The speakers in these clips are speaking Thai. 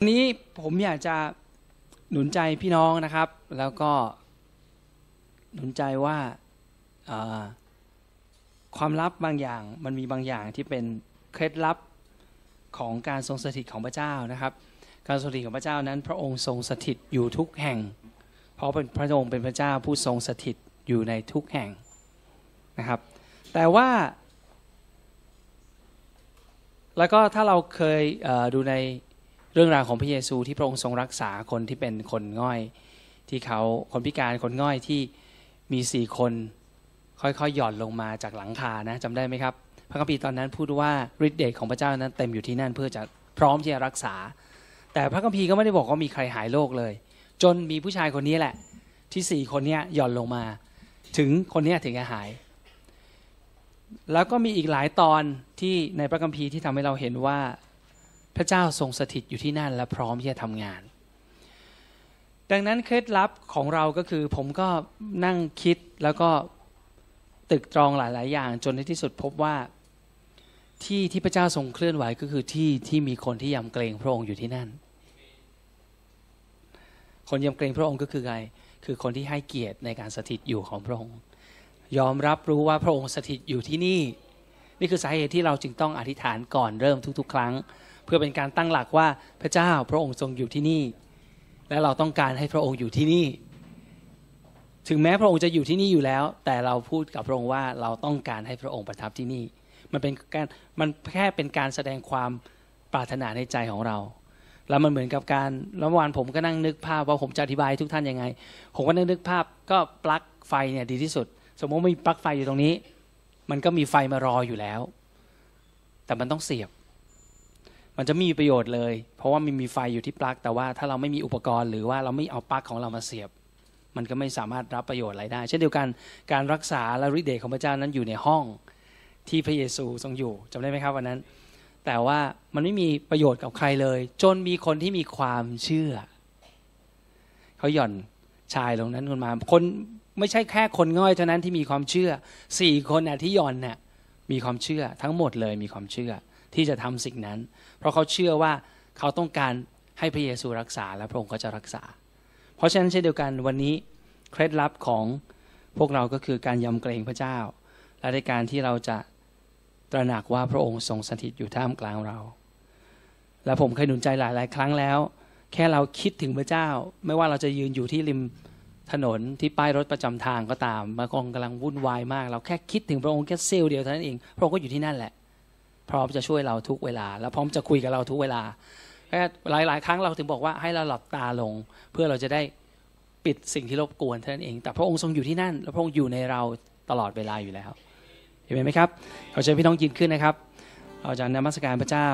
วันนี้ผมอยากจะหนุนใจพี่น้องนะครับ แล้วก็หนุนใจว่าความลับบางอย่างมันมีบางอย่างที่เป็นเคล็ดลับของการทรงสถิตของพระเจ้านะครับ การทรงสถิตของพระเจ้านั้น พระองค์ทรงสถิตอยู่ทุกแห่ง เพราะเป็นพระองค์เป็นพระเจ้าผู้ทรงสถิตอยู่ในทุกแห่งนะครับ แต่ว่าแล้วก็ถ้าเราเคยดูใน เรื่องราวของพระเยซูที่พระองค์ทรงรักษาคนที่เป็นคนง่อย ที่เขาคนพิการคนง่อยที่มีสี่คนค่อยๆหย่อนลงมาจากหลังคานะจำได้ไหมครับ พระคัมภีร์ตอนนั้นพูดว่าฤทธิ์เดชของพระเจ้านั้นเต็มอยู่ที่นั่นเพื่อจะพร้อมที่จะรักษา แต่พระคัมภีร์ก็ไม่ได้บอกว่ามีใครหายโรคเลย จนมีผู้ชายคนนี้แหละ ที่สี่คนนี้หย่อนลงมา ถึงคนนี้ถึงจะหาย แล้วก็มีอีกหลายตอนที่ในพระคัมภีร์ที่ทำให้เราเห็นว่า พระเจ้าทรงสถิตอยู่ที่นั่นและพร้อมที่จะทำงาน ดังนั้นเคล็ดลับของเราก็คือผมก็นั่งคิดแล้วก็ตึกตรองหลาย ๆ อย่างจนในที่สุดพบว่าที่ที่พระเจ้าทรงเคลื่อนไหวก็คือที่ที่มีคนที่ยำเกรงพระองค์อยู่ที่นั่น คนยำเกรงพระองค์ก็คือไงคือคนที่ให้เกียรติในการสถิตอยู่ของพระองค์ ยอมรับรู้ว่าพระองค์สถิตอยู่ที่นี่ นี่คือสาเหตุที่เราจึงต้องอธิษฐานก่อนเริ่มทุก ๆ ครั้ง เพื่อเป็นการตั้งหลักว่าพระเจ้าพระองค์ทรงอยู่ที่นี่ และเราต้องการให้พระองค์อยู่ที่นี่ ถึงแม้พระองค์จะอยู่ที่นี่อยู่แล้ว แต่เราพูดกับพระองค์ว่าเราต้องการให้พระองค์ประทับที่นี่ มันเป็นการมันแค่เป็นการแสดงความปรารถนาในใจของเราแล้วมันเหมือนกับการแล้วเมื่อวานผมก็นั่งนึกภาพว่าผมจะอธิบายทุกท่านยังไง ผมก็นั่งนึกภาพก็ปลั๊กไฟเนี่ยดีที่สุด สมมติมีปลั๊กไฟอยู่ตรงนี้ มันก็มีไฟมารออยู่แล้ว แต่มันต้องเสียบ มันจะไม่มีประโยชน์เลย เพราะว่ามันมีไฟอยู่ที่ปลั๊กแต่ว่าถ้าเราไม่มีอุปกรณ์หรือว่าเราไม่เอาปลั๊กของเรามาเสียบ มันก็ไม่สามารถรับประโยชน์อะไรได้ เช่นเดียวกันการรักษาและฤทธิ์เดชของพระเจ้านั้นอยู่ในห้องที่พระเยซูทรงอยู่จำได้ไหมครับวันนั้น แต่ว่ามันไม่มีประโยชน์กับใครเลย จนมีคนที่มีความเชื่อเขาหย่อนชายลงนั้นลงมาคนไม่ใช่แค่คนง่อยเท่านั้นที่มีความเชื่อสี่คนน่ะที่หย่อนน่ะมีความเชื่อทั้งหมดเลยมีความเชื่อ ที่จะทำสิ่งนั้น เพราะเขาเชื่อว่าเขาต้องการให้พระเยซูรักษาและพระองค์ก็จะรักษา เพราะฉะนั้นเช่นเดียวกันวันนี้เคล็ดลับของพวกเราก็คือการยำเกรงพระเจ้า และในการที่เราจะตระหนักว่าพระองค์ทรงสถิตอยู่ท่ามกลางเรา และผมเคยหนุนใจหลายๆครั้งแล้ว แค่เราคิดถึงพระเจ้า ไม่ว่าเราจะยืนอยู่ที่ริมถนนที่ป้ายรถประจำทางก็ตามบางคนกำลังวุ่นวายมาก เราแค่คิดถึงพระองค์แค่เซลล์เดียวเท่านั้นเอง พระองค์ก็อยู่ที่นั่นแหละ พร้อมจะช่วยเราทุกเวลา และพร้อมจะคุยกับเราทุกเวลาแค่หลายๆครั้งเราถึงบอกว่าให้เราหลับตาลง เพื่อเราจะได้ปิดสิ่งที่รบกวนเท่านั้นเอง แต่พระองค์ทรงอยู่ที่นั่น และพระองค์อยู่ในเราตลอดเวลาอยู่แล้วเห็นไหมครับเราเชิญพี่น้องยืนขึ้นนะครับเราจะนมัสการพระเจ้า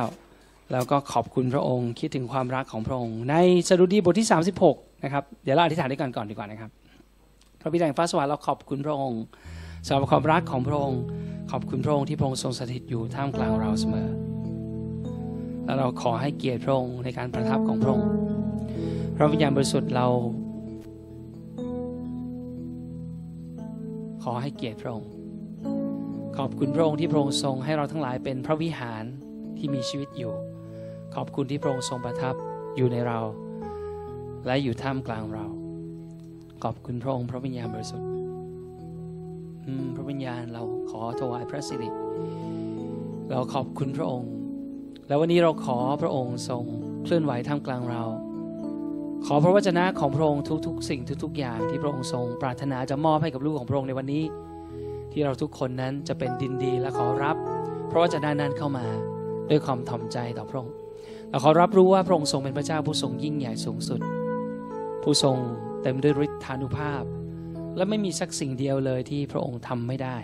แล้วก็ขอบคุณพระองค์คิดถึงความรักของพระองค์ ในสดุดีบทที่ 36นะครับเดี๋ยวเราอธิษฐานด้วยกันก่อนดีกว่านะครับพระบิดาแห่งฟ้าสวรรค์เราขอบคุณพระองค์สำหรับความรักของพระองค์ ขอบคุณพระองค์ที่พระองค์ทรงสถิตอยู่ท่ามกลางเราเสมอ และเราขอให้เกียรติพระองค์ในการประทับของพระองค์พระวิญญาณบริสุทธิ์เรา ขอให้เกียรติพระองค์ ขอบคุณพระองค์ที่พระองค์ทรงให้เราทั้งหลายเป็นพระวิหารที่มีชีวิตอยู่ ขอบคุณที่พระองค์ทรงประทับอยู่ในเรา และอยู่ท่ามกลางเรา ขอบคุณพระองค์พระวิญญาณบริสุทธิ์ พระวิญญาณเราขอถวายพระสิริเราขอบคุณพระองค์ แล้ววันนี้เราขอพระองค์ทรงเคลื่อนไหวท่ามกลางเรา ขอพระวจนะของพระองค์ทุกๆ สิ่งทุก ๆ อย่างที่พระองค์ทรง ปรารถนาจะมอบให้กับลูกของพระองค์ในวันนี้ ที่เราทุกคนนั้นจะเป็นดินดีและขอรับ พระวจนะนั้นเข้ามาด้วยความถ่อมใจต่อพระองค์เราขอรับรู้ว่าพระองค์ทรงเป็นพระเจ้าผู้ทรงยิ่งใหญ่สูงสุด ผู้ทรงเต็มด้วยฤทธานุภาพ และไม่มีสักสิ่งเดียวเลยที่พระองค์ทำไม่ได้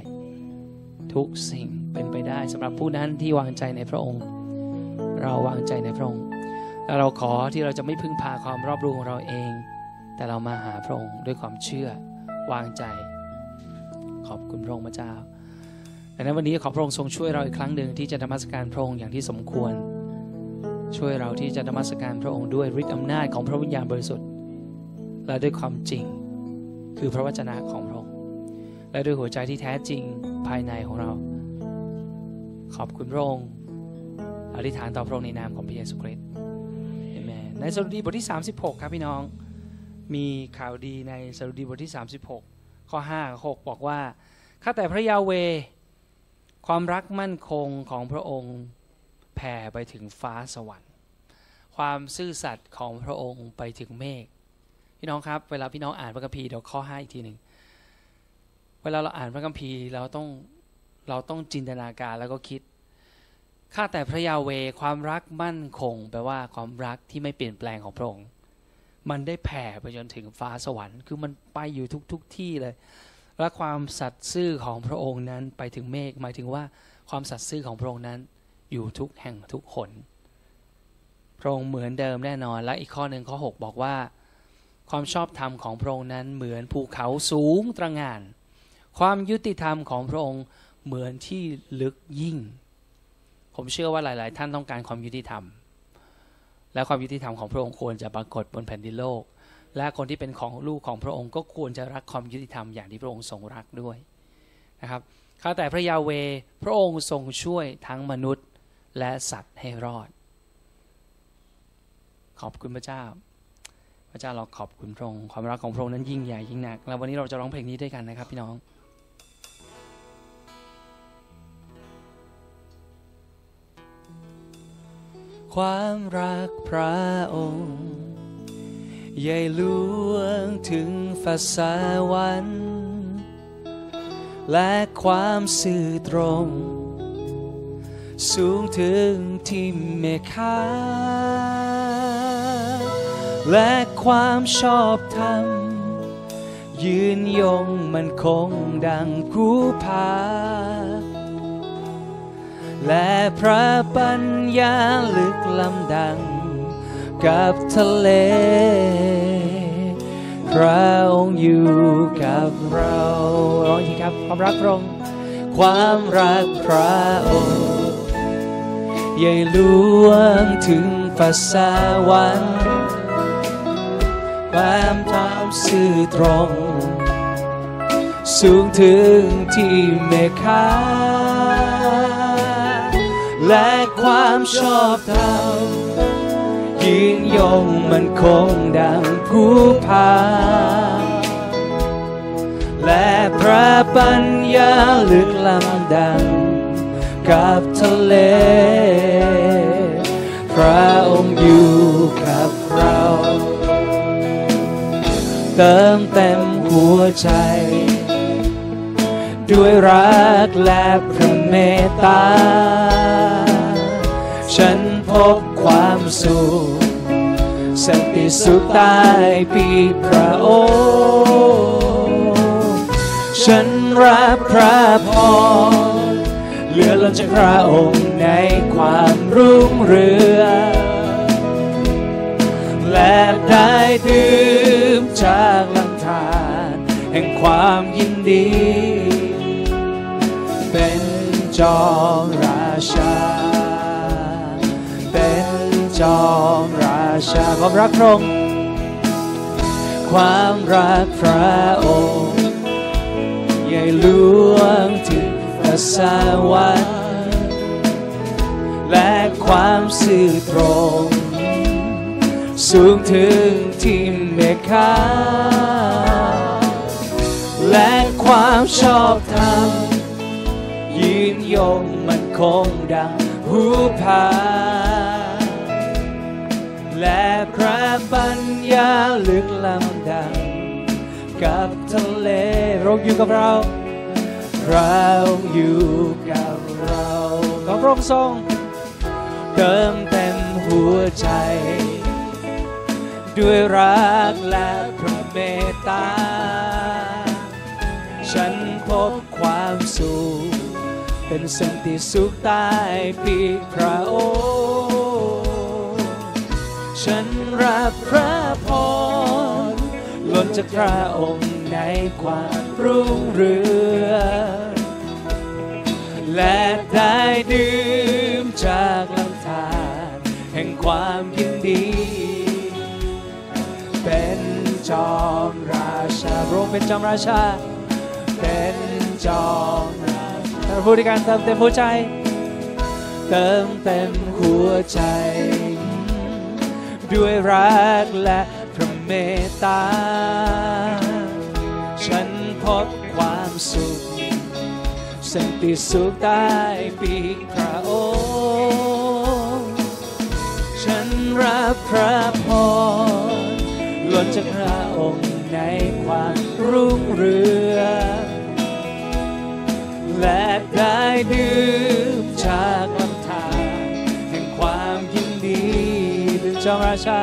ทุกสิ่งเป็นไปได้สำหรับผู้นั้นที่วางใจในพระองค์ เราวางใจในพระองค์และเราขอที่เราจะไม่พึ่งพาความรอบรู้ของเราเอง แต่เรามาหาพระองค์ด้วยความเชื่อวางใจ ขอบคุณพระองค์พระเจ้าดังนั้นวันนี้ขอพระองค์ทรงช่วยเราอีกครั้งหนึ่งที่จะนมัสการพระองค์อย่างที่สมควร ช่วยเราที่จะนมัสการพระองค์ด้วยฤทธิอำนาจของพระวิญญาณบริสุทธิ์ และด้วยความจริง คือพระวจนะของพระองค์และด้วยหัวใจที่แท้จริงภายในของเรา ขอบคุณพระองค์อธิษฐานต่อพระองค์ในนามของพระเยซูคริสต์เอเมนในสดุดีบทที่ 36 ครับพี่น้องมีข่าวดีในสดุดีบทที่ 36 ข้อ5ข้อ6บอกว่าข้าแต่พระยาเว ความรักมั่นคงของพระองค์แผ่ไปถึงฟ้าสวรรค์ ความซื่อสัตย์ของพระองค์ไปถึงเมฆ พี่น้องครับ เวลาพี่น้องอ่านพระคัมภีร์เดี๋ยวข้อ5อีกทีหนึ่งเวลาเราอ่านพระคัมภีร์เราต้องเราต้องจินตนาการแล้วก็คิดข้าแต่พระยาเวความรักมั่นคง แปลว่าความรักที่ไม่เปลี่ยนแปลงของพระองค์มันได้แผ่ไปจนถึงฟ้าสวรรค์คือมันไปอยู่ทุกๆทที่เลย และความสัตย์ซื่อของพระองค์นั้นไปถึงเมฆหมายถึงว่าความสัตย์ซื่อของพระองค์นั้น อยู่ทุกแห่งทุกคน พระองค์เหมือนเดิมแน่นอนและอีกข้อหนึ่งข้อ 6 บอกว่า ความชอบธรรมของพระองค์นั้นเหมือนภูเขาสูงตระหง่าน ความยุติธรรมของพระองค์เหมือนที่ลึกยิ่ง ผมเชื่อว่าหลาย ๆ ท่านต้องการความยุติธรรม และความยุติธรรมของพระองค์ควรจะปรากฏบนแผ่นดินโลก และคนที่เป็นของลูกของพระองค์ก็ควรจะรักความยุติธรรมอย่างที่พระองค์ทรงรักด้วยนะครับข้าแต่พระยาเวพระองค์ทรงช่วยทั้งมนุษย์และสัตว์ให้รอด ขอบคุณพระเจ้า พระเจ้าเราขอบคุณพระองค์ความรักของพระองค์นั้นยิ่งใหญ่ยิ่งหนัก แล้ววันนี้เราจะร้องเพลงนี้ด้วยกันนะครับ พี่น้องความรักพระองค์ใหญ่หลวงถึงฟ้าสวรรค์และความสื่อตรง สูงถึงที่เมฆา และความชอบธรรม ยืนยงมันคงดังกูพาและพระปัญญาลึกลำดังกับทะเล พระองค์อยู่กับเราร้องทีครับความรักพระองค์ความรักพระองค์ใหญ่หลวงถึงภาษาวัน ความทำสื่อตรง สูงถึงที่เมฆาและความชอบธรรมยืนยงมันคงดังกู้พา และพระปัญญาลึกลำดังกับทะเล พระองค์อยู่ เติมเต็มหัวใจ ด้วยรักและพระเมตตา ฉันพบความสุขสันติสุขใต้ปีพระอฉันรับพระพรเหลือล้นจากพระองค์ในความรุ่งเรืองและได้ดื่ จากลำธารแห่งความยินดี เป็นจอมราชา เป็นจอมราชาความรักพระองค์ความรักพระองค์ใหญ่หลวงถึงฟ้าสวรรค์และความสื่อตรง สูงถึง ที่เมฆาและความชอบธรรมยืนยงมันคงดังหูพาและพระปัญญาลึกลำดังกับทะเลระองอยู่กับเราพระองค์อยู่กับเราขอพระองค์ทรงเติมเต็มหัวใจ ด้วยรักและพระเมตตา ฉันพบความสุข เป็นสันติสุขใต้ปีกพระองค์ฉันรับพระพรล้นจากพระองค์ในความรุ่งเรืองและได้ดื่มจากลำธารแห่งความยินดี เป็นจอมราชาพระองค์เป็นจอมราชา เป็นจอมราชาพูดด้วยกันเติมเต็มหัวใจ เติมเต็มหัวใจ ด้วยรักและพระเมตตา ฉันพบความสุขสันติสุขใต้ปีกพระองค์ ฉันรับพระพร ล้นจากพระองค์ในความรุ่งเรืองและได้ดื่มจากลำธารแห่งความยินดีเป็นจอมราชา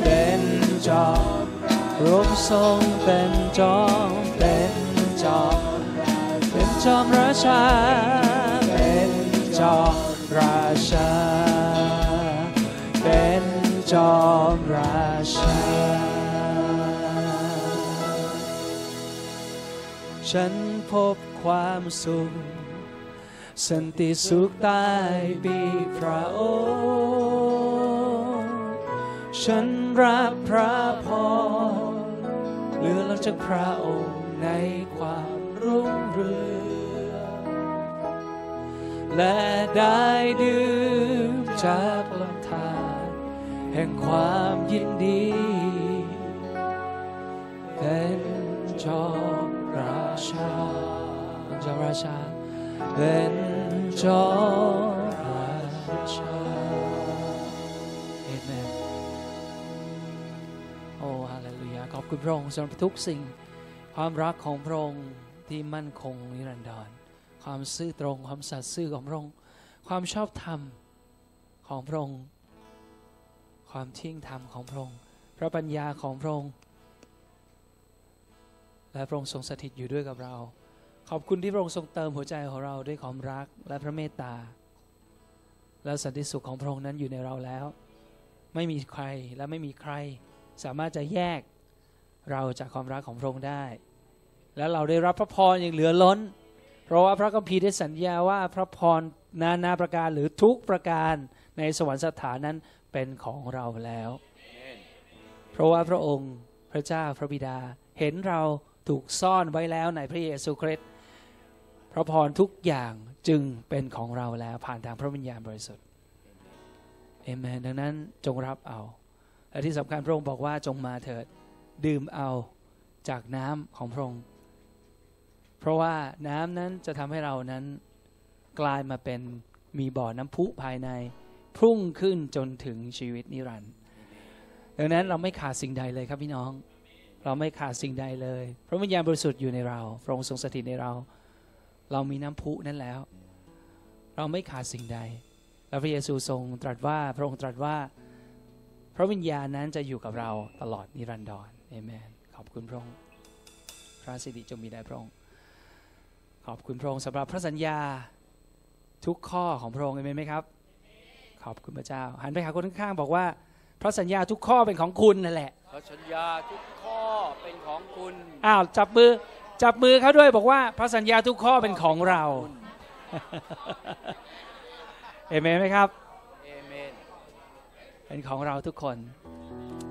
เป็นจอมรบทรงเป็นจอมเป็นจอมเป็นจอมราชา เป็นจอมราชา เป็นจอมราชา ฉันพบความสุข สันติสุขใต้ปีพระองค์ฉันรับพระพรเหลือหลังจากพระองค์ในความรุ่งเรืองและได้ดื่มจากลำธารแห่งความยินดีเป็นจอมราชา เจอมราชา เป็นจอมราชาเอเมนโอ้ฮาเลลูยาขอบคุณพระองค์สำหรับทุกสิ่ง ความรักของพระองค์ที่มั่นคงนิรันดรความซื่อตรงความสัตย์ซื่อของพระองค์ ความชอบธรรมของพระองค์ ความเที่ยงธรรมของพระองค์ พระปัญญาของพระองค์ และพระองค์ทรงสถิตอยู่ด้วยกับเรา ขอบคุณที่พระองค์ทรงเติมหัวใจของเราด้วยความรักและพระเมตตา และสันติสุขของพระองค์นั้นอยู่ในเราแล้ว ไม่มีใครและไม่มีใคร สามารถจะแยกเราจากความรักของพระองค์ได้ และเราได้รับพระพรอย่างเหลือล้น เพราะว่าพระคัมภีร์ได้สัญญาว่าพระพรนานาประการหรือทุกประการในสวรรคสถานนั้นเป็นของเราแล้ว เพราะว่าพระองค์พระเจ้าพระบิดาเห็นเราถูกซ่อนไว้แล้วในพระเยซูคริสต์ พระพรทุกอย่างจึงเป็นของเราแล้วผ่านทางพระวิญญาณบริสุทธิ์เอเมนดังนั้นจงรับเอา และที่สำคัญพระองค์บอกว่าจงมาเถิดดื่มเอาจากน้ำของพระองค์ เพราะว่าน้ำนั้นจะทำให้เรานั้นกลายมาเป็นมีบ่อน้ำพุภายในพุ่งขึ้นจนถึงชีวิตนิรันดร์ดังนั้นเราไม่ขาดสิ่งใดเลยครับพี่น้อง เราไม่ขาดสิ่งใดเลย พระวิญญาณบริสุทธิ์อยู่ในเรา พระองค์ทรงสถิตในเรา เรามีน้ำพุนั่นแล้ว เราไม่ขาดสิ่งใด และพระเยซูทรงตรัสว่าพระองค์ตรัสว่า พระวิญญาณนั้นจะอยู่กับเราตลอดนิรันดรเอเมน ขอบคุณพระองค์ พระสิริจงมีแด่พระองค์ ขอบคุณพระองค์สำหรับพระสัญญาทุกข้อของพระองค์เอเมนไหมครับ ขอบคุณพระเจ้า หันไปหาคนข้างๆบอกว่า พระสัญญาทุกข้อเป็นของคุณนั่นแหละ พระสัญญาทุกข้อเป็นของคุณ อ้าวจับมือ จับมือเขาด้วยบอกว่าพระสัญญาทุกข้อเป็นของเราเอเมนไหมครับเอเมนเป็นของเราทุกคน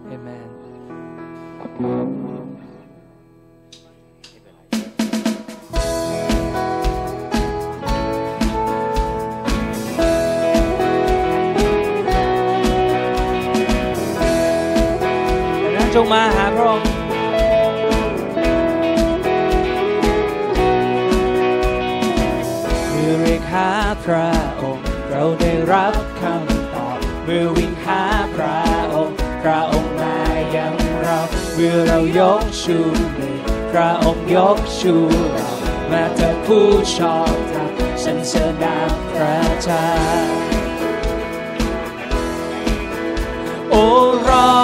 เอเมนดังนั้นจงมาหาพระองค์ หาพระองค์เราได้รับคำตอบเมื่อวิ่งหาพระองค์พระองค์มายังเราเมื่อเรายกชูมือพระองค์ยกชูเรามาเถิดผู้ชอบธรรมสรรเสนามพระเจ้าโอ้ร้อ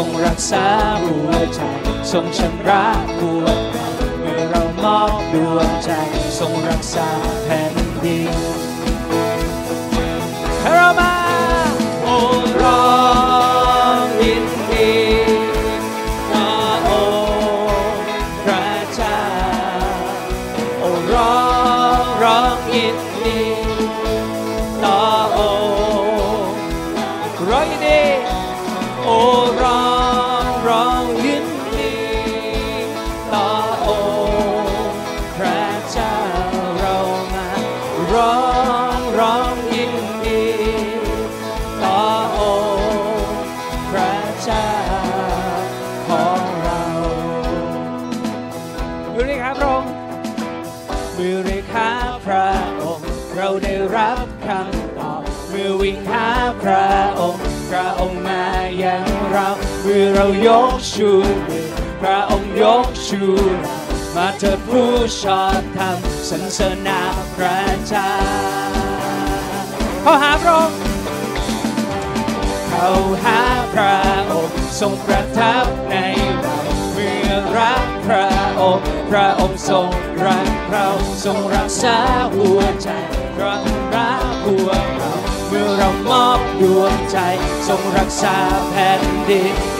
ทรงรักษาหัวใจ ทรงชำระปวใจเมื่อเรามอบดวงใจ ทรงรักษาแผ่นดินเรามาโอ้ร้องยินดีพระองค์พระเจ้าโอ้ร้องร้องยิน เรายกชูพระองค์ยกชูมาเถิดผู้ชอบธรรมสรรเสริญนาพระเจ้าเข้าหาพระองค์เข้าหาพระองค์ทรงประทับในเราเมื่อรักพระองค์พระองค์ทรงรักเราทรงรักษาหัวใจรักรักหัวเราเมื่อเรามอบดวงใจ ทรงรักษาแผ่นดิน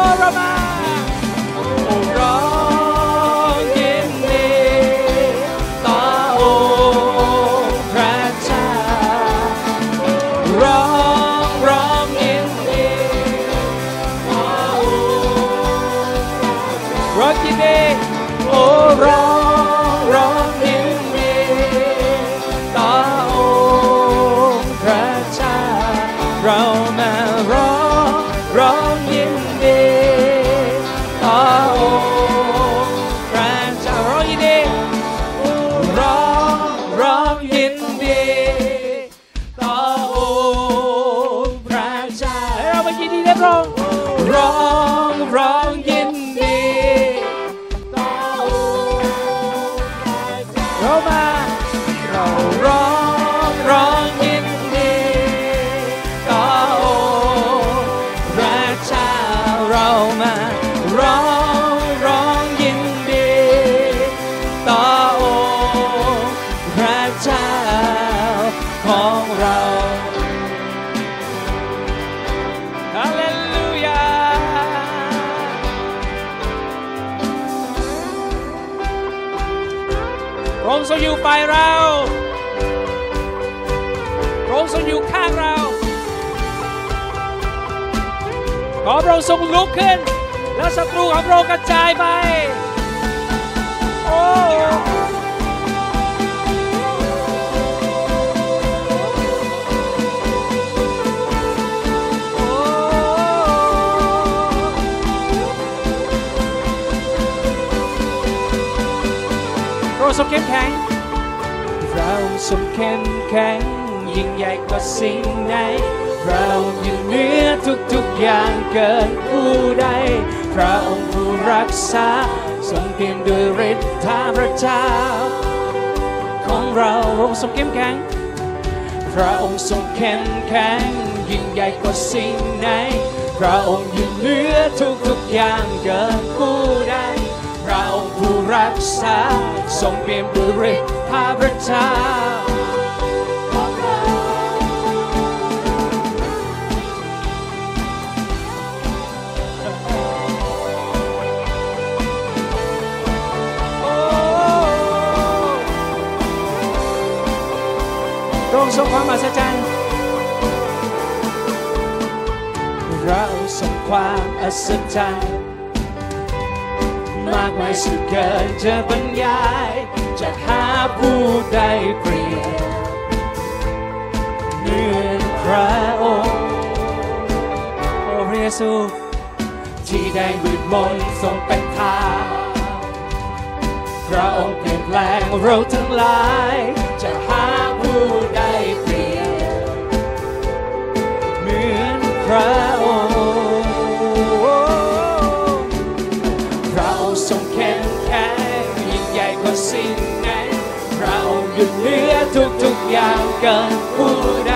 โอ้ ที่ดีได้ร้องร้องร้อง ทรงลุกขึ้น และศัตรูของพระองค์กระจายไป โอ้เราทรงเข้มแข็ง เราทรงเข้มแข็งยิ่งใหญ่กว่าสิ่งไหน เรายิ่เหนือทุกๆ อย่างเกินผู้ใด พระองค์ผู้รักษาทรงเพียงด้วยฤทธาพระเจ้า ของเราเราทรงเข้มแข็ง พระองค์ทรงเข้มแข็ง ยิ่งใหญ่กว่าสิ่งไหน พระองค์ยิ่งเหนือทุกๆอย่างเกินผู้ใด พระองค์ผู้รักษาทรงเปี่ยมด้วยฤทธาพระเจ้า ทรงความมหัศจรรย์ เราทรงความอัศจรรย์ มากมายสุดเกินจะบรรยาย จะหาผู้ใดเปรียบเหมือนพระองค์โอ้พระเยซูที่ได้มืดมนทรงเป็นทางพระองค์เปลี่ยนแปลงเราทั้งหลาย จะหาผู้ใด พระองค์เราทรงเข้มแข็งยิ่งใหญ่กว่าสิ่งไหนเราอยู่เหนือทุกๆอย่างเกินผู้ใด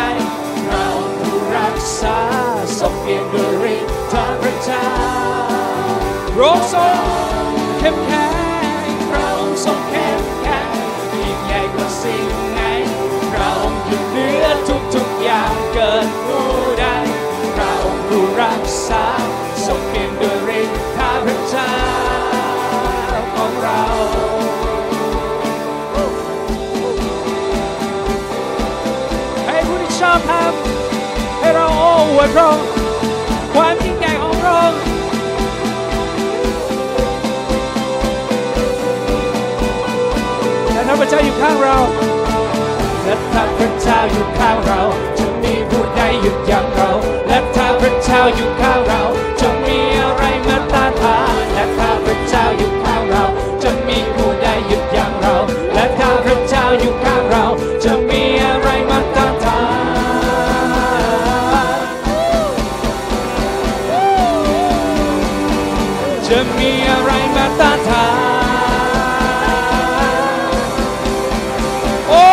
เราผู้รักษาทรงเพียงด้วยฤทธาพระเจ้าเราทรงเข้มแข็งเราทรงเข้มแข็งยิ่งใหญ่กว่าสิ่งไหนเราอยู่เหนือทุกๆอย่างเกิน วดพระองค์ความยิ่งใหญ่ของพระองค์และถ้าพระเจ้าอยู่ข้างเราและถ้าพระเจ้าอยู่ข้างเราจะมีผู้ใดหยุดยั้งเราและถ้าพระเจ้าอยู่ข้างเราจะมีอะไรมาต้านทานและถ้าพระเจ้าอยู่ข้าง จะมีอะไรมาต้านทานโอ้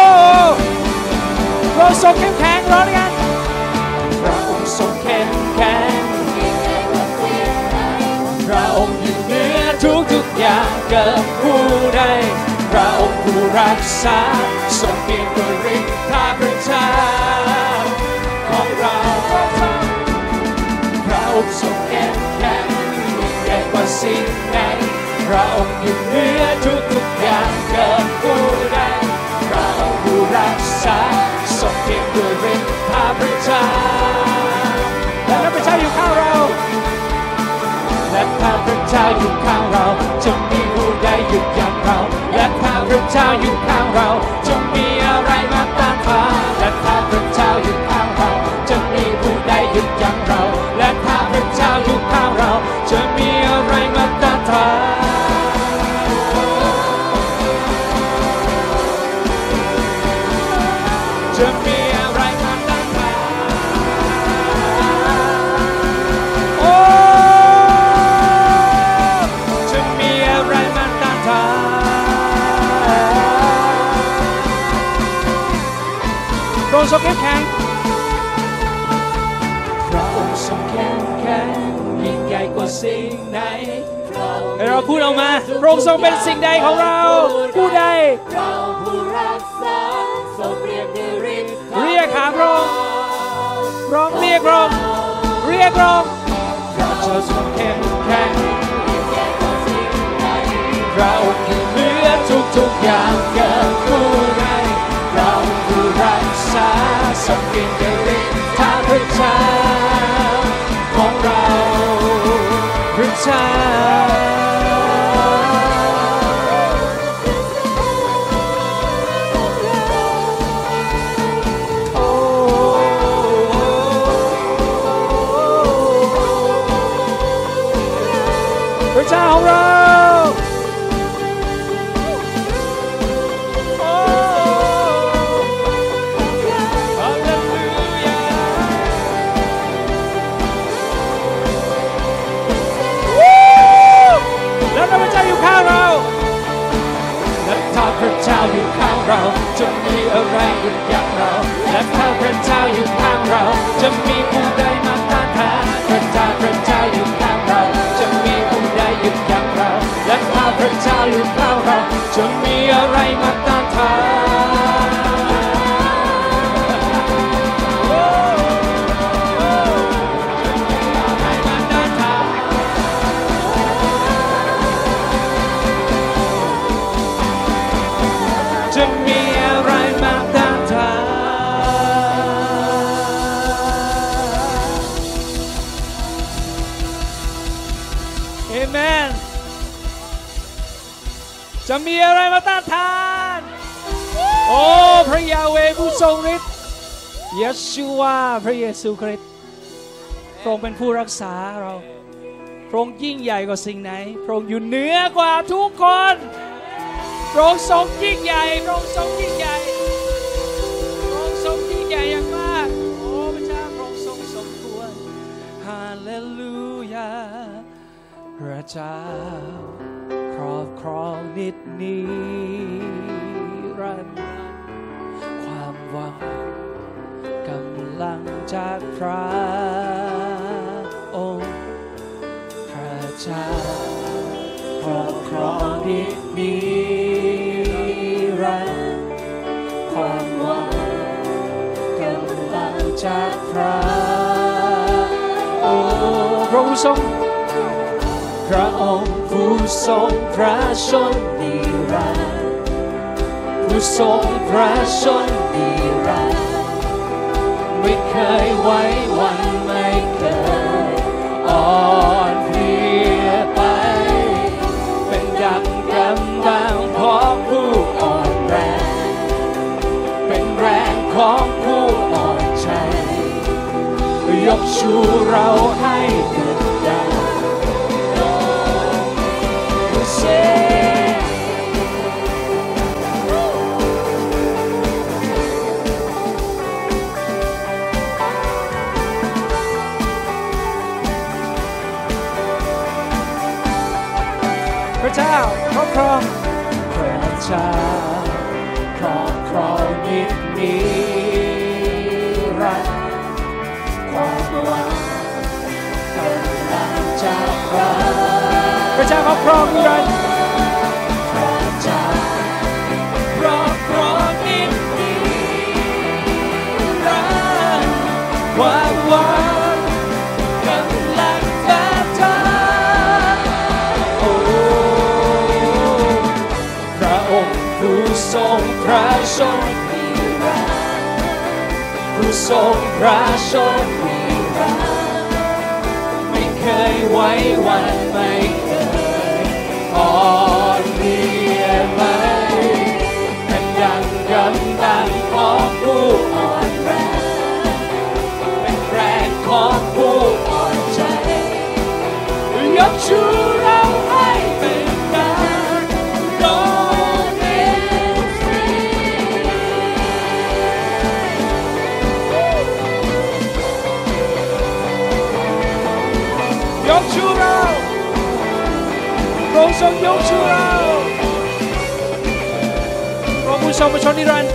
เราทรงเข้มแข็งร้อนกันพระองค์ทรงเข้มแข็งพระองค์อยู่เหนือทุกทุกอย่างเกิดผู้ใดพระองค์ผู้รักษาทรงเปี่ยมด้วยฤทธาประชา สิ่งใดพระองค์อยู่เหนือทุกทุกอย่างเกิดผู้ใดพระองค์ผู้รักษาทรงเพียงด้วยฤทธาประชาและพระเจ้าอยู่ข้างเรา และข้าพระเจ้าอยู่ข้างเราจะมีผู้ใดหยุดยั้งเรา และข้าพระเจ้าอยู่ข้างเราจะมีอะไรมาต้านทานและข้าพระเจ้าอยู่ข้างเราจะมีผู้ใดหยุดยั้งเรา และข้าพระเจ้าอยู่ข้างเรา จะมีอะไรมาต้านทานจะมีอะไรมาต้านทานโอ้จะมีอะไรมาต้านทานพระองค์ทรงเข้มแข สิ่งใดให้เราพูดออกมาพระองค์ทรงเป็นสิ่งใดของเราผู้ใดเราผู้รักษาทรงเรียกด้วยฤทธิ์เรียกหาพระองค์พระองค์เรียกพระองค์เรียกพระองค์พระเจ้าทรงเข้มแข็งเราคือเหนือทุกทุกๆอย่างเกิดผู้ ผู้รักษาเรา พระองค์ยิ่งใหญ่กว่าสิ่งไหน พระองค์อยู่เหนือกว่าทุกคน พระองค์ทรงยิ่งใหญ่ พระองค์ทรงยิ่งใหญ่ พระองค์ทรงยิ่งใหญ่อย่างมาก โอ้พระเจ้าพระองค์ทรงสมควร ฮาเลลูยา พระเจ้าครอบครองนิดนิรันดร์ความหวังกำลังจากพระาครอบครองนิดนิรันดร์ความหวังกำลังจากพระองค์พระองค์ทรงพระองค์ผู้ทรงพระชนนิรันดร์ผู้ทรงพระชนนิรันดร์ไม่เคยไว้วันไม่เคยอ่อน ชูเราให้เกิดดังเซ พระเจ้าครอบครองพระเจ้า พระเจ้าครอบครองนิรันดร์พระเจ้าครอบครองนิดนิรันดร์ความหวังกำลังจะรัโอ้พระองค์ผู้ทรงพระชนนิรันดร์ผู้ทรงพระชนนิรันดร์ เคยไว้วันไม่เคยอ่อนเพลียไหมเป็นดังกำลังของผู้อ่อนแรงเป็นแรงของผู้อ่อนใจยกชู พระองค์ทรงยกชูเราพระองค์ผู้ทรงประชนนิรันดร์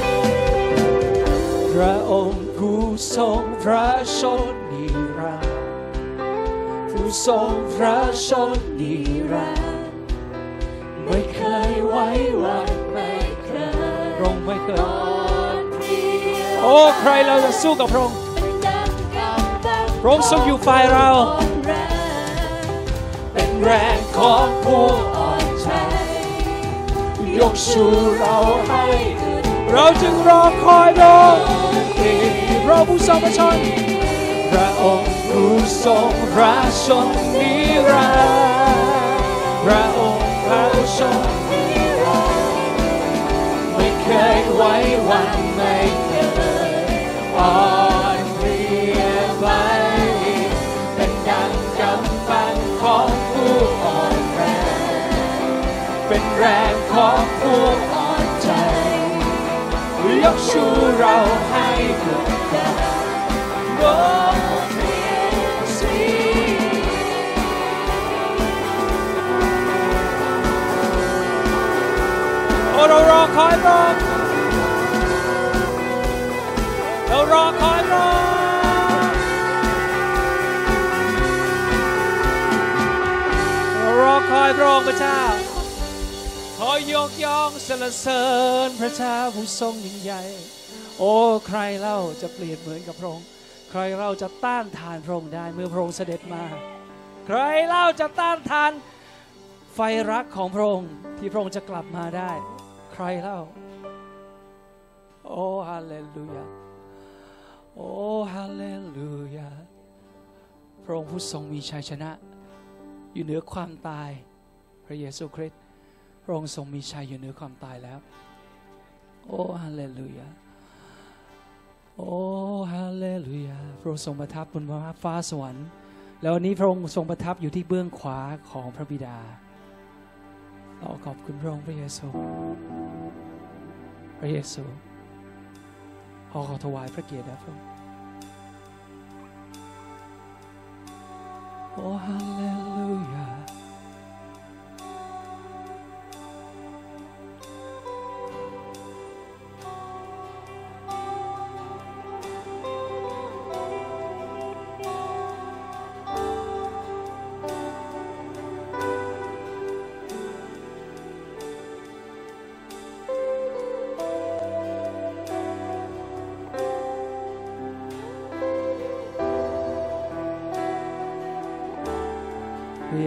พระองค์ผู้ทรงพระชนนิรันดร์ผู้ทรงพระชนนิรันดร์ไม่เคยไว้วันไม่เคยพระองค์ไม่เคยโอ้ใครเราจะสู้กับพระองค์พระองค์ทรงอยู่ฝ่ายเราเป็น แรงของผู้อ่อนใจยกชูเราให้ เราจึงรอคอยรอที่พระผู้ทรงพระชนพระองค์ผู้ทรงพระชนนิรันดร์พระองค์พระชนนิรันดร์ไม่เคยไว้วันไม่เคยอ่อน ของผู้อ่อนใจ ยกชูเราให้เกิดการโอ้โอ้เรารอคอยรอเรารอคอยรอเรารอคอยพระองค์พระเจ้า ยกย่องสรรเสริญพระเจ้าผู้ทรงยิ่งใหญ่ โอ้ใครเล่าจะเปลี่ยนเหมือนกับพระองค์ ใครเราจะต้านทานพระองค์ได้เมื่อพระองค์เสด็จมา ใครเล่าจะต้านทานไฟรักของพระองค์ที่พระองค์จะกลับมาได้ ใครเล่า โอ้ฮาเลลูยา โอ้ฮาเลลูยา พระองค์ผู้ทรงมีชัยชนะ อยู่เหนือความตายพระเยซูคริสต์ พระองค์ทรงมีชัยอยู่เหนือความตายแล้ว โอ้ฮาเลลูยา โอ้ฮาเลลูยา พระองค์ทรงประทับบนฟ้าสวรรค์ แล้ววันนี้พระองค์ทรงประทับอยู่ที่เบื้องขวาของพระบิดา เราขอบคุณพระองค์พระเยซู พระเยซูขอขอถวายพระเกียรติแด่พระองค์โอ้ฮาเลลูยา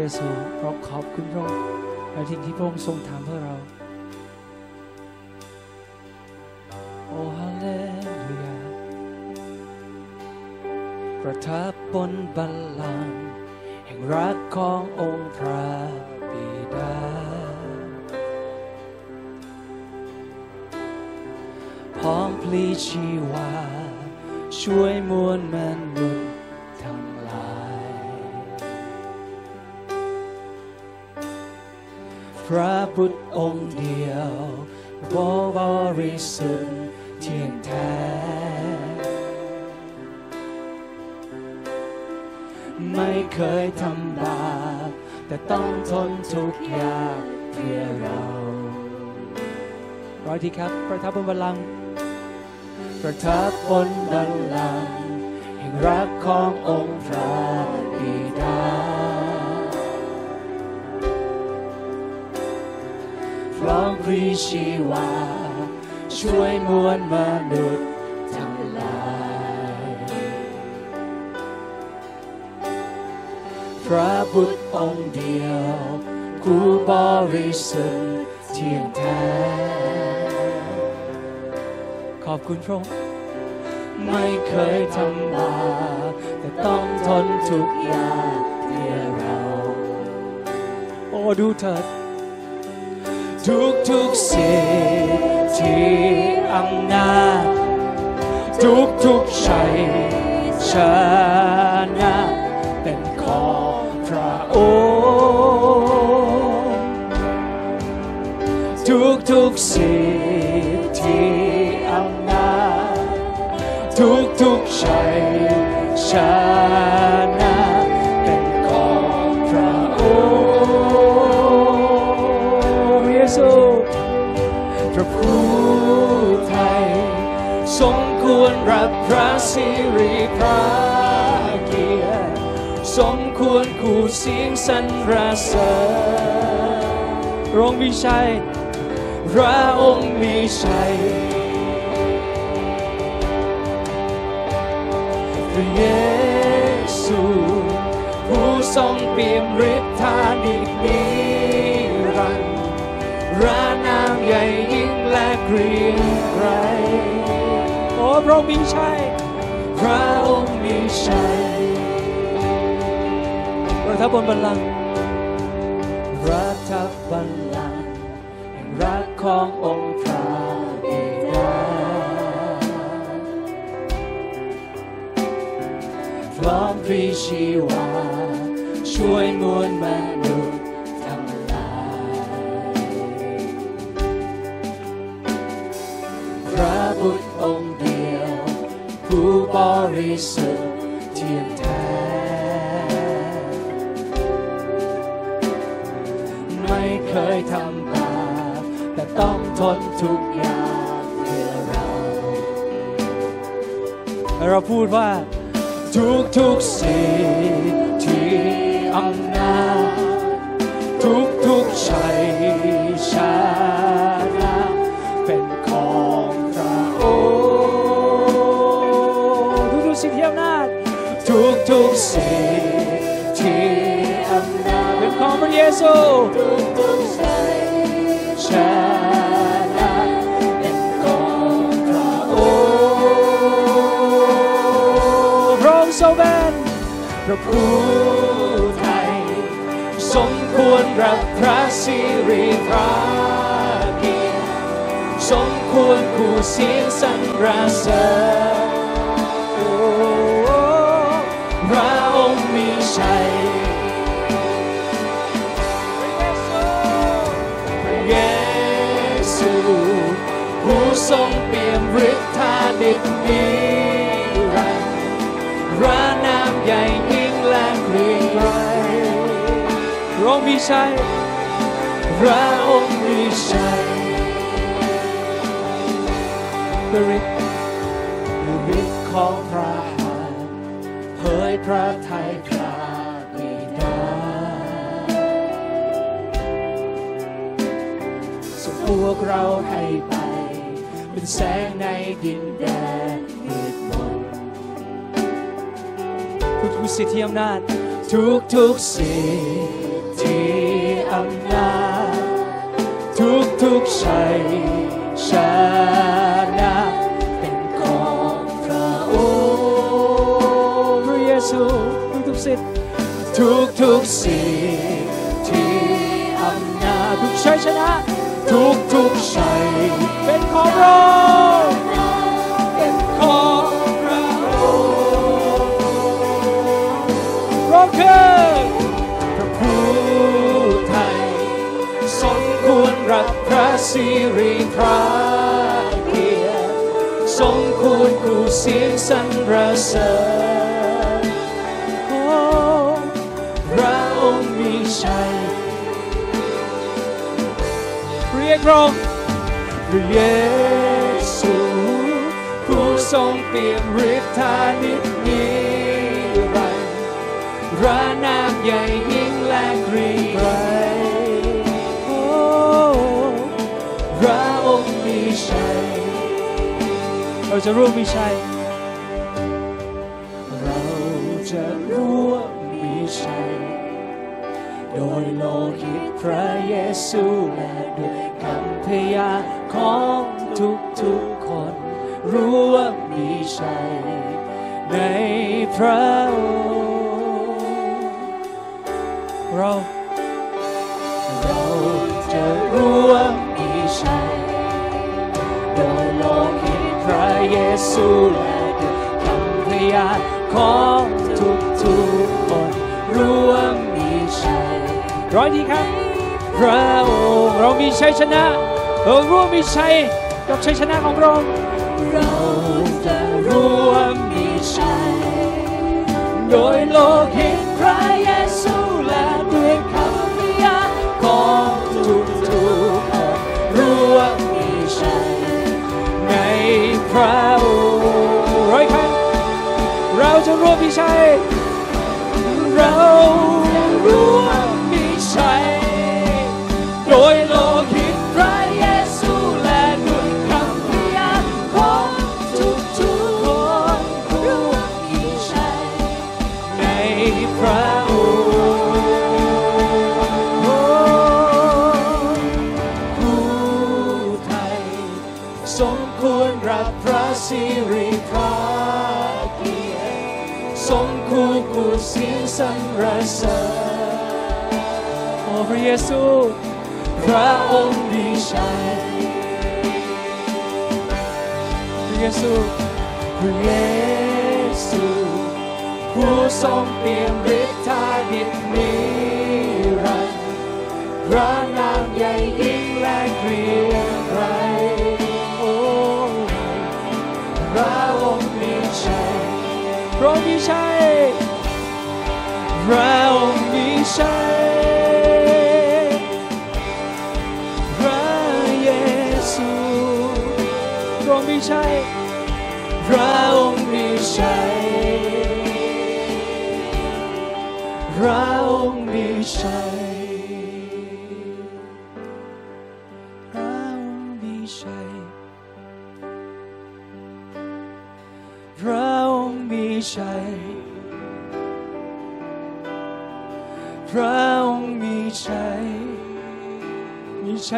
ระเยซูเราขอบคุณพระองค์ในสิ่งที่พระองค์ทรงทำเพื่อเรา โอฮาเลลูยา ประทับบนบัลลังก์แห่งรักขององค์พระบิดา พร้อมพลีชีวา ช่วยมวลมนุษย์ พระบุตรองค์เดียวบริสุทธิ์เที่ยงแท้ ไม่เคยทำบาปแต่ต้องทนทุกข์ยากเพื่อเราร้อยทีครับประทับบนบัลลังก์ประทับบนบัลลังก์แห่งรักขององค์พระบิดา ร้อมพรีชีวา ช่วยมวลมนุษย์ทั้งหลาย พระบุตรองค์เดียวผู้บริสุทธิ์เที่ยงแท้ ขอบคุณพระองค์ไม่เคยทำบาปแต่ต้องทนทุกข์ยากเพื่อเรา โอ้ดูเถิด ทุกทุกสิทธิอำนาจ ทุกทุกชัยชนะเป็นของพระองค์ทุกทุกสิทธิอำนาจ ทุกทุกชัยชนะ ระผู้ไทย สมควรรับพระสิริพระเกียรติสมควรคู่เสียงสรรเสริญพระองค์มีชัย พระองค์มีชัยพระเยซูผู้ทรงเปี่ยมฤทธานิจนิรันดร์ระนา ใหญ่ยิ่งและเกรียงไกรโอ้พระองค์มีชัยพระองค์มีชัยประทับบนบัลลังก์รัฐบัลลังก์แห่งรักขององค์พระบิดาพร้อมพรีชีวา ช่วยมวลมนุษ บริสุทธิ์เที่ยงแท้ ไม่เคยทำบาปแต่ต้องทนทุกข์ยากเพื่อเรา เราพูดว่าทุกทุกสิ่งทธิอำนาจ สิทธิอำนาจเป็นของพระเยซูทุกทุกๆชัยชนะเป็นของพระองค์พระองค์ทรงเป็นพระผู้ไทยสมควรรับพระสิริพระเกียรติสมควรคู่เสียงสรรเสริญ ชัยพระเยซูผู้ทรงเปี่ยมฤทธาดิบนิรันดร์พระนามใหญ่ยิ่งและเกรียงไกรพระองค์มีชัยพระองค์มีชัยพระฤทธิ์ฤทธิ์ของพระหัตถ์เผยพระทัย วกเราให้ไป เป็นแสงในดินแดนมืดมนทุกทุกสิทธิอำนาจ ทุกทุกสิทธิอำนาจ ทุกทุกชัยชนะเป็นของพระองค์พระเยซูทุกทุกสิทธิทุกทุกสิทธิอำนาจทุกชัยชนะ ทุกทุกๆชัยเป็นของพระองค์เป็นของพระองค์พระองค์คือพระผู้ไทยสมควรรับพระสิริพระเกียรติสมควรคู่เสียงสรรเสริญ เรียกร้องพระเยซูผู้ทรงเปี่ยมฤทธานิจนิรันดร์พระนามใหญ่ยิ่งและกรีไกรโอ้พระองค์มีชัยเราจะรู้มีชัยเราจะรู้ว่ามีชัยโดยโลหิตพระเยซูและด้วย พยานของทุกทุกๆคน รู้ว่ามีชัยในพระองค์เราเราจะรู้ว่ามีชัยโดยโลหิตพระเยซูและด้วยคำพยานของทุกทุกๆคนรู้ว่ามีชัยร้อยดีครับพระองค์เรามีชัยชนะ เรารู้ว่ามีชัยกับชัยชนะของเราเราจะร่วมมีชัย โดยโลกเห็นพระเยซูและด้วยคำพยานของทุกทุกคนร่วมมีชัยในพระ กูเสียงสรรเสริญโอ้พระเยซู พระองค์ดีชัยพระเยซู พระเยซูผู้ทรงเปี่ยมฤทธาดิตนิรันดร์พระนามใหญ่ยิ่งและเกรียงไกรโอ้พระองค์มีชัยพระองค์มีชัย พระองค์มีชัยพระเยซูพระองค์มีชัยพระองค์มีชัยพระองค์มีชัย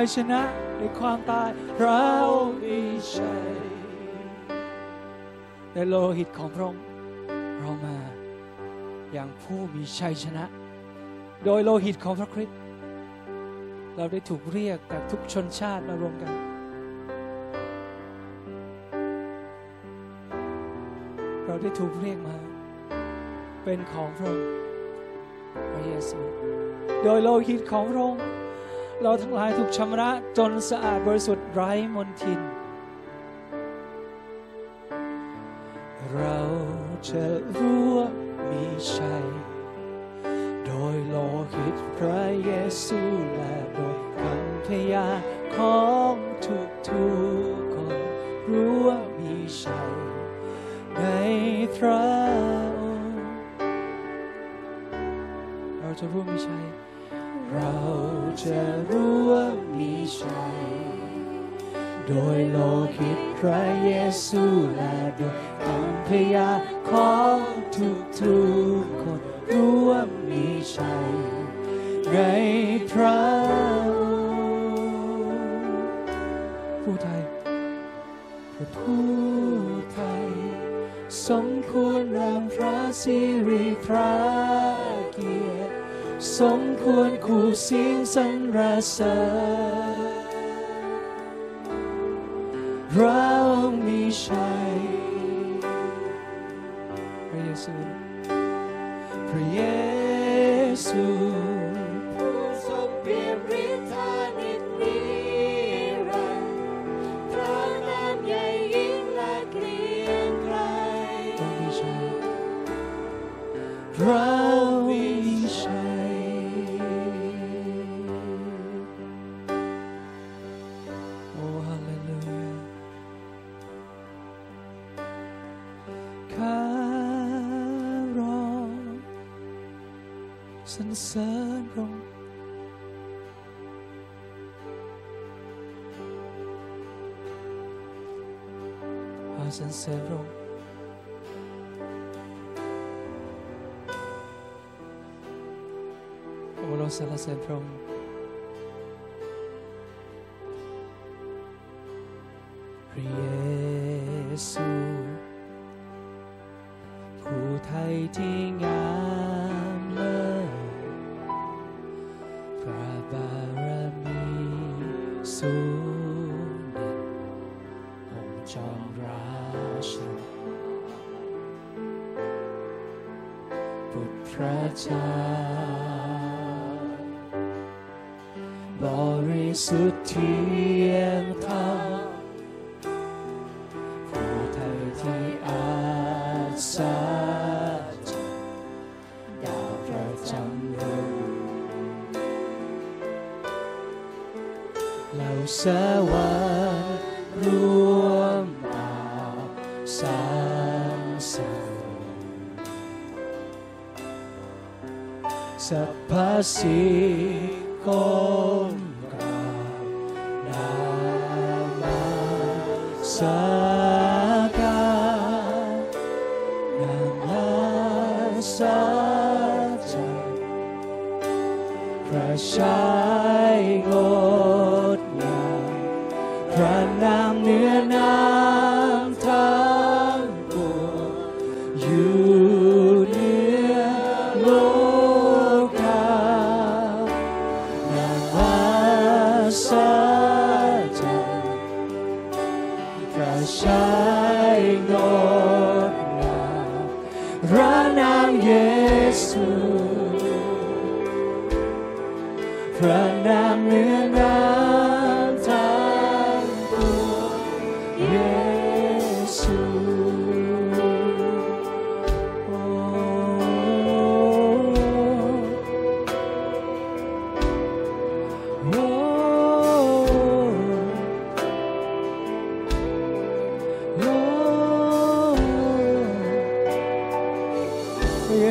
ชัยชนะในความตายพระองค์มีชัยในโลหิตของพระองค์เรามาอย่างผู้มีชัยชนะ โดยโลหิตของพระคริสต์เราได้ถูกเรียกจากทุกชนชาติมารวมกันเราได้ถูกเรียกมา เป็นของพระองค์พระเยซู โดยโลหิตของพระองค์ เราทั้งหลายถูกชำระจนสะอาดบริสุทธิ์ไร้มนทิน เราจะรู้ว่ามีชัย โดยโลหิตพระเยซูและโดยคำพยานของทุกทุกคนรู้ว่ามีชัย ในพระองค์เราจะรู้มีชัยเรา จะรู้ว่ามีชัย โดยโลหิตพระเยซูและโดยคำพยาของทุกทุกๆคนรู้ว่ามีชัยใน ควรคู่เสียงสรรเสริญ สูงเด่นองจอราาบุตรพระเจ้าบริสุทธิ์เทียงธรรม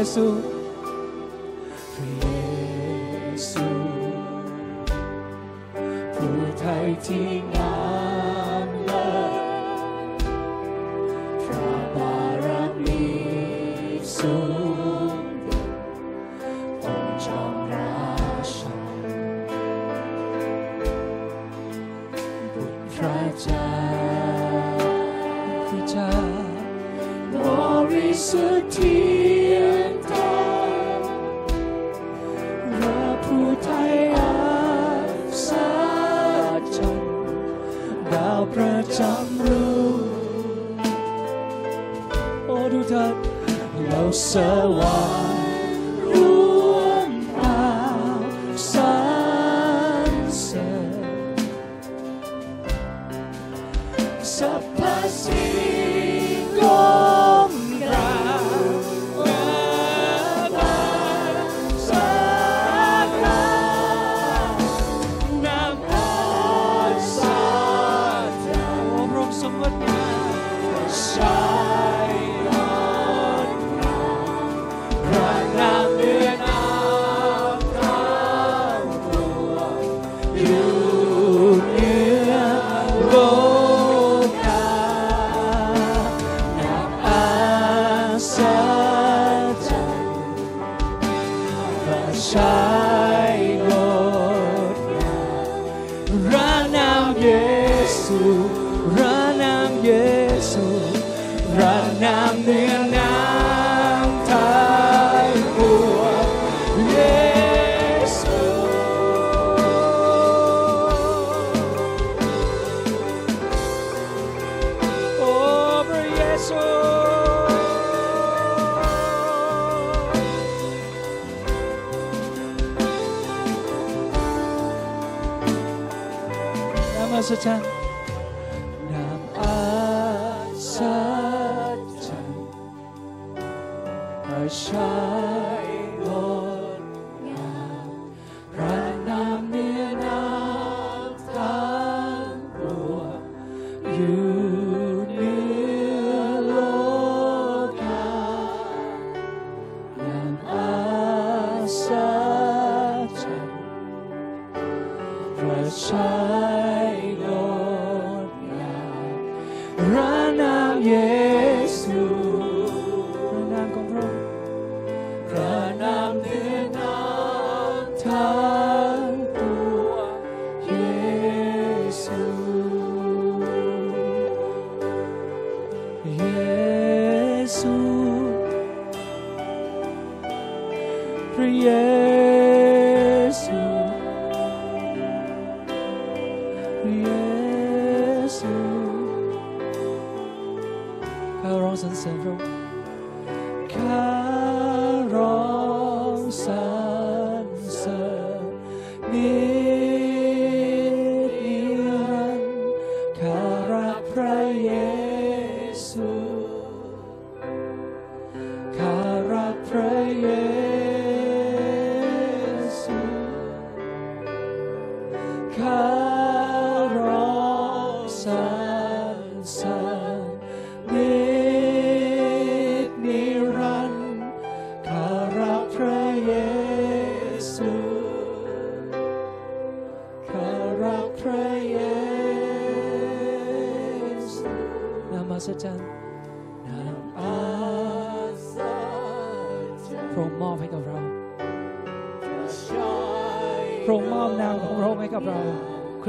Jesus.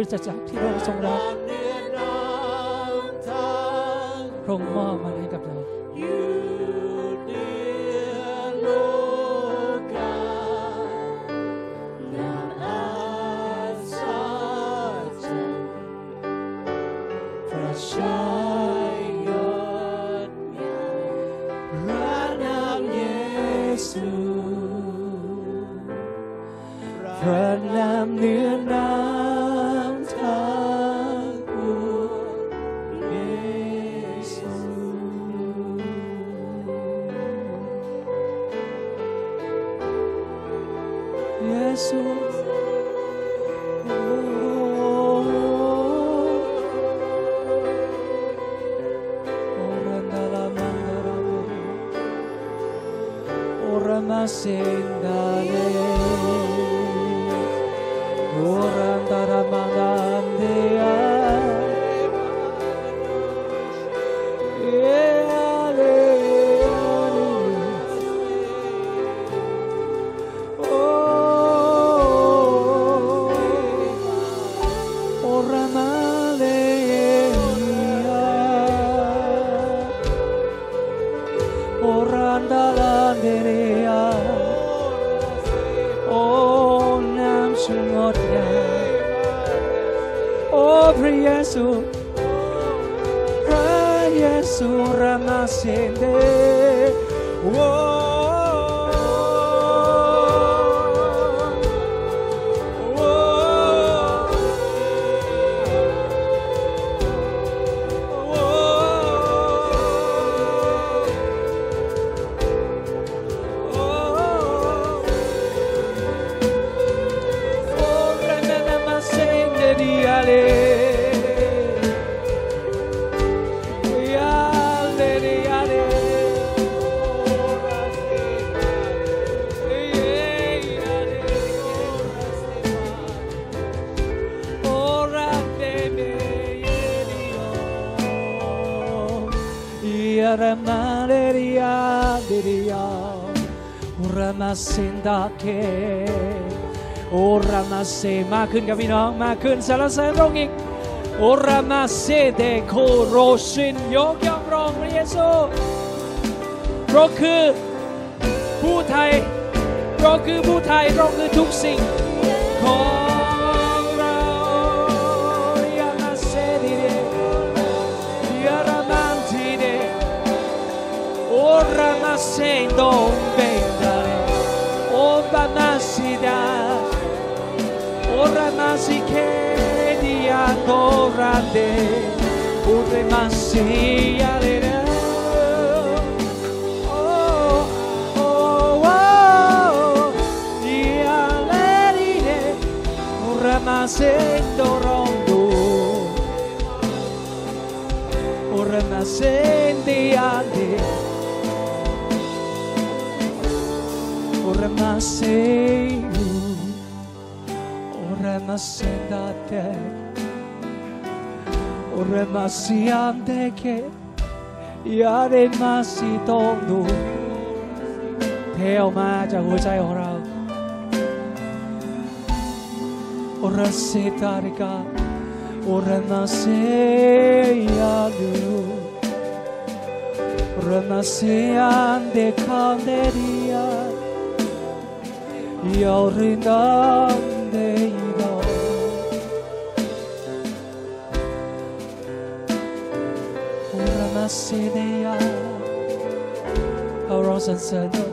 ริสตจักรที่พระองค์ทรงรักพระองค์มอบมา Oh pri Yesus Ra Yesus Ramasende Oh senda che โอรามาเซมากขึ้นกับพี่น้องมากขึ้นสารเสริญพระองค์อีกโอรามาเซเดโคโรชินยกย่องรองพระเยซูพระคือผู้ไทยพระคือผู้ไทยเราคือทุกสิ่งของเรายามาเซดีเดียารามานทีเดโอรามาเซดงเบ así quería adorarte pure massi adere oh oh oh di alerine pure massi dorondo una seta te Ore masi ande ke Yare masi tonu Teo maja gojai hora Ore seta rika Ore nase yadu Ore nase ande kanderia Yore nase say they and How wrong.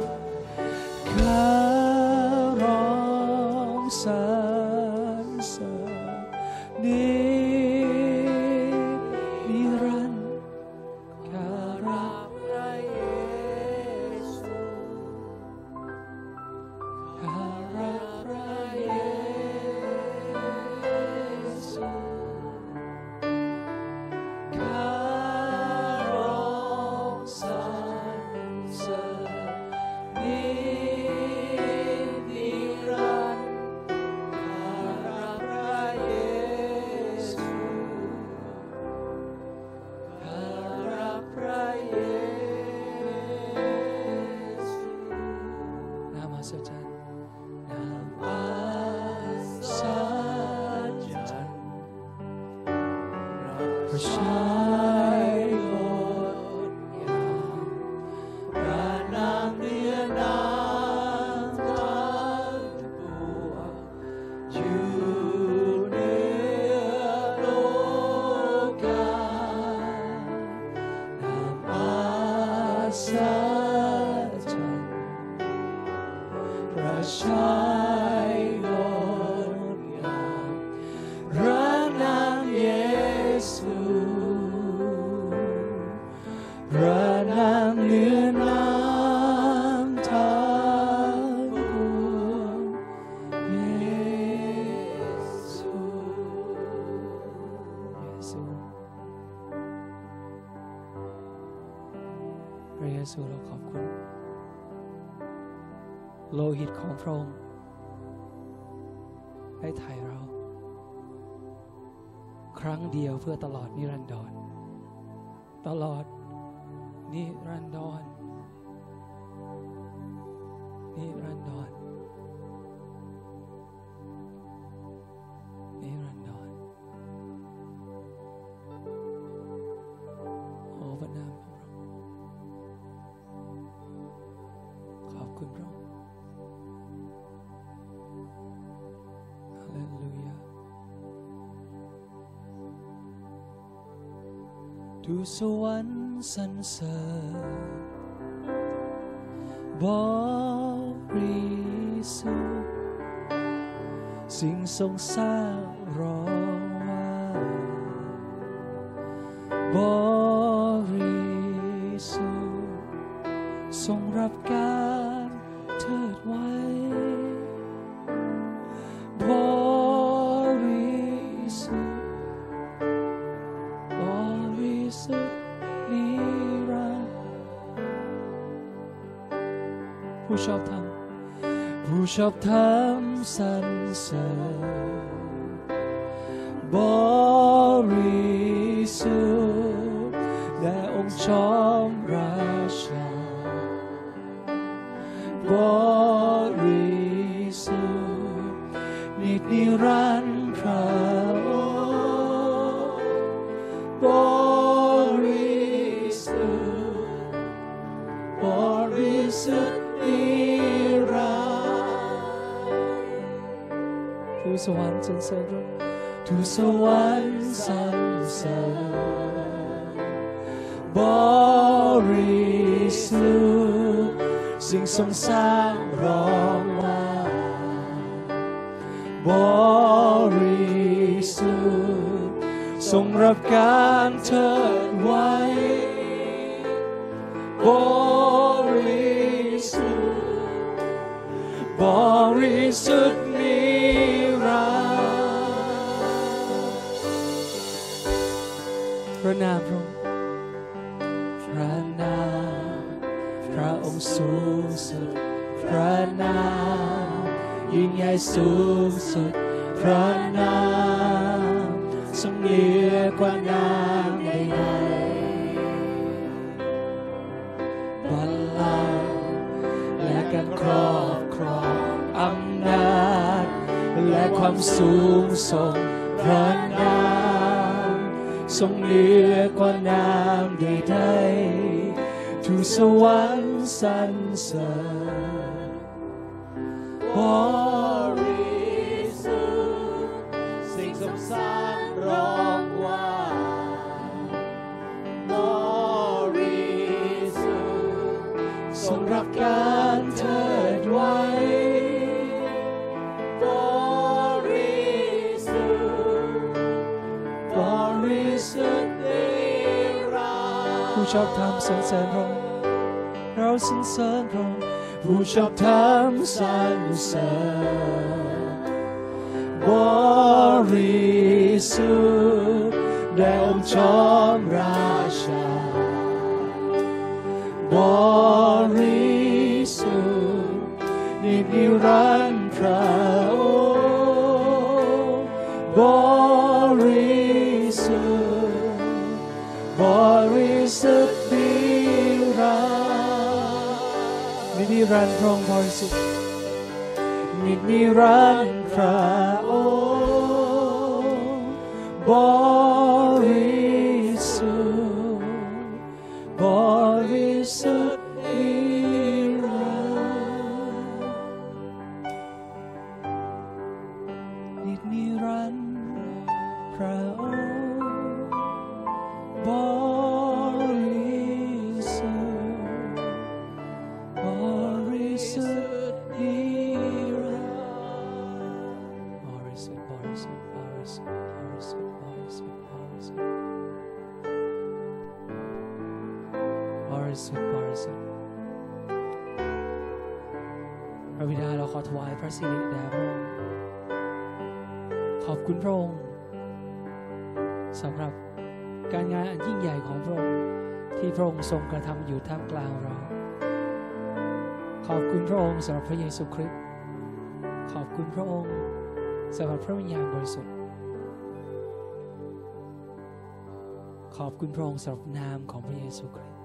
ู่สวรรค์สรรเสริญบริสุทธิ์สิ่งทรงสร้าง ผู้ชอบธรรมผู้ชอบธรรมสรรเสริญบริสุทธิ์และองค์ชอมราชาบริสุทธิ์นิดนิรัน สวรรค์สรรเสริญทูสวรรค์สรรเสริญบริสุทธิ์สิ่งทรงสร้างร้องมาบริสุทธิ์ทรงรับการเทิดไว้บริสุทธิ์บริสุทธิ์ สุด พระนามยิ่งใหญ่สูงสุด พระนามทรงเหนือกว่านามใดๆบัลลังก์และการครอบครองอำนาจ และความสูงส่งพระนามทรงเหนือกว่านามใดๆทุกสวรรค์สรน เสริญบริสุทธิ์สิ่งสมสารร้องว่าบริสุทธิ์ทรงรับการเทิดไว้บริสุทธิ์บริสุทธิ์นิรันดร์ผู้ชอบธรรมสรรเสริญพระองค์ เราสรรเสริญพร รันดร์พระองค์บริสุทธิ์นิดนิรันดร์พระองค์ องค์สำหรับพระเยซูคริสต์ขอบคุณพระองค์สำหรับพระวิญญาณบริสุทธิ์ ขอบคุณพระองค์สำหรับนามของพระเยซูคริสต์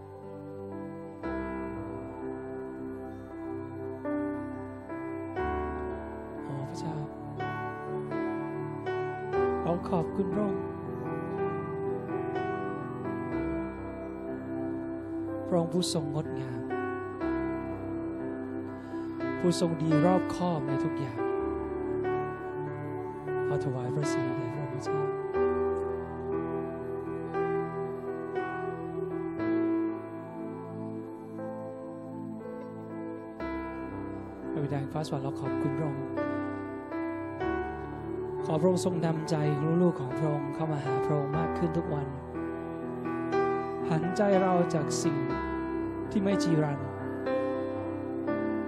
โอ้พระเจ้าเราขอบคุณพระองค์พระองค์ผู้ทรงงดงาม ผู้ทรงดีรอบคอบในทุกอย่างขอถวายพระสิริแด่พระองค์เจ้าพระบิดาฟ้าสวรรค์เราขอบคุณพระองค์ขอพระองค์ทรงนำใจลูกๆของพระองค์เข้ามาหาพระองค์มากขึ้นทุกวัน หันใจเราจากสิ่งที่ไม่จีรัง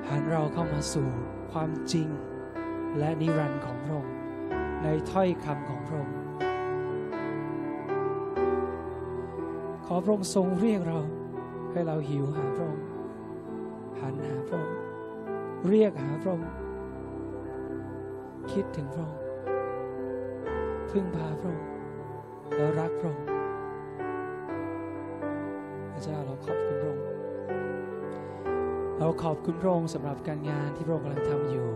หันเราเข้ามาสู่ความจริง และนิรันดร์ของพระองค์ในถ้อยคำของพระองค์ขอพระองค์ทรงเรียกเราให้เราหิวหาพระองค์หันหาพระองค์เรียกหาพระองค์คิดถึงพระองค์พึ่งพาพระองค์แล้วรักพระองค์พระเจ้าเราขอบคุณพระองค์ เราขอบคุณพระองค์สำหรับการงานที่พระองค์กำลังทำอยู่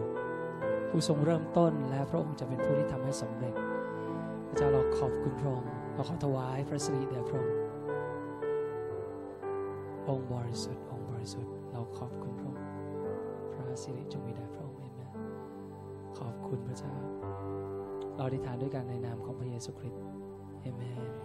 ผู้ทรงเริ่มต้นและพระองค์จะเป็นผู้ที่ทำให้สำเร็จพระเจ้าเราขอบคุณพระองค์เราขอถวายพระสิริแด่พระองค์องค์บริสุทธิ์องค์บริสุทธิ์เราขอบคุณพระองค์พระสิริจงมีแด่พระองค์เอเมนขอบคุณพระเจ้า เราอธิษฐานด้วยกันในนามของพระเยซูคริสต์เอเมน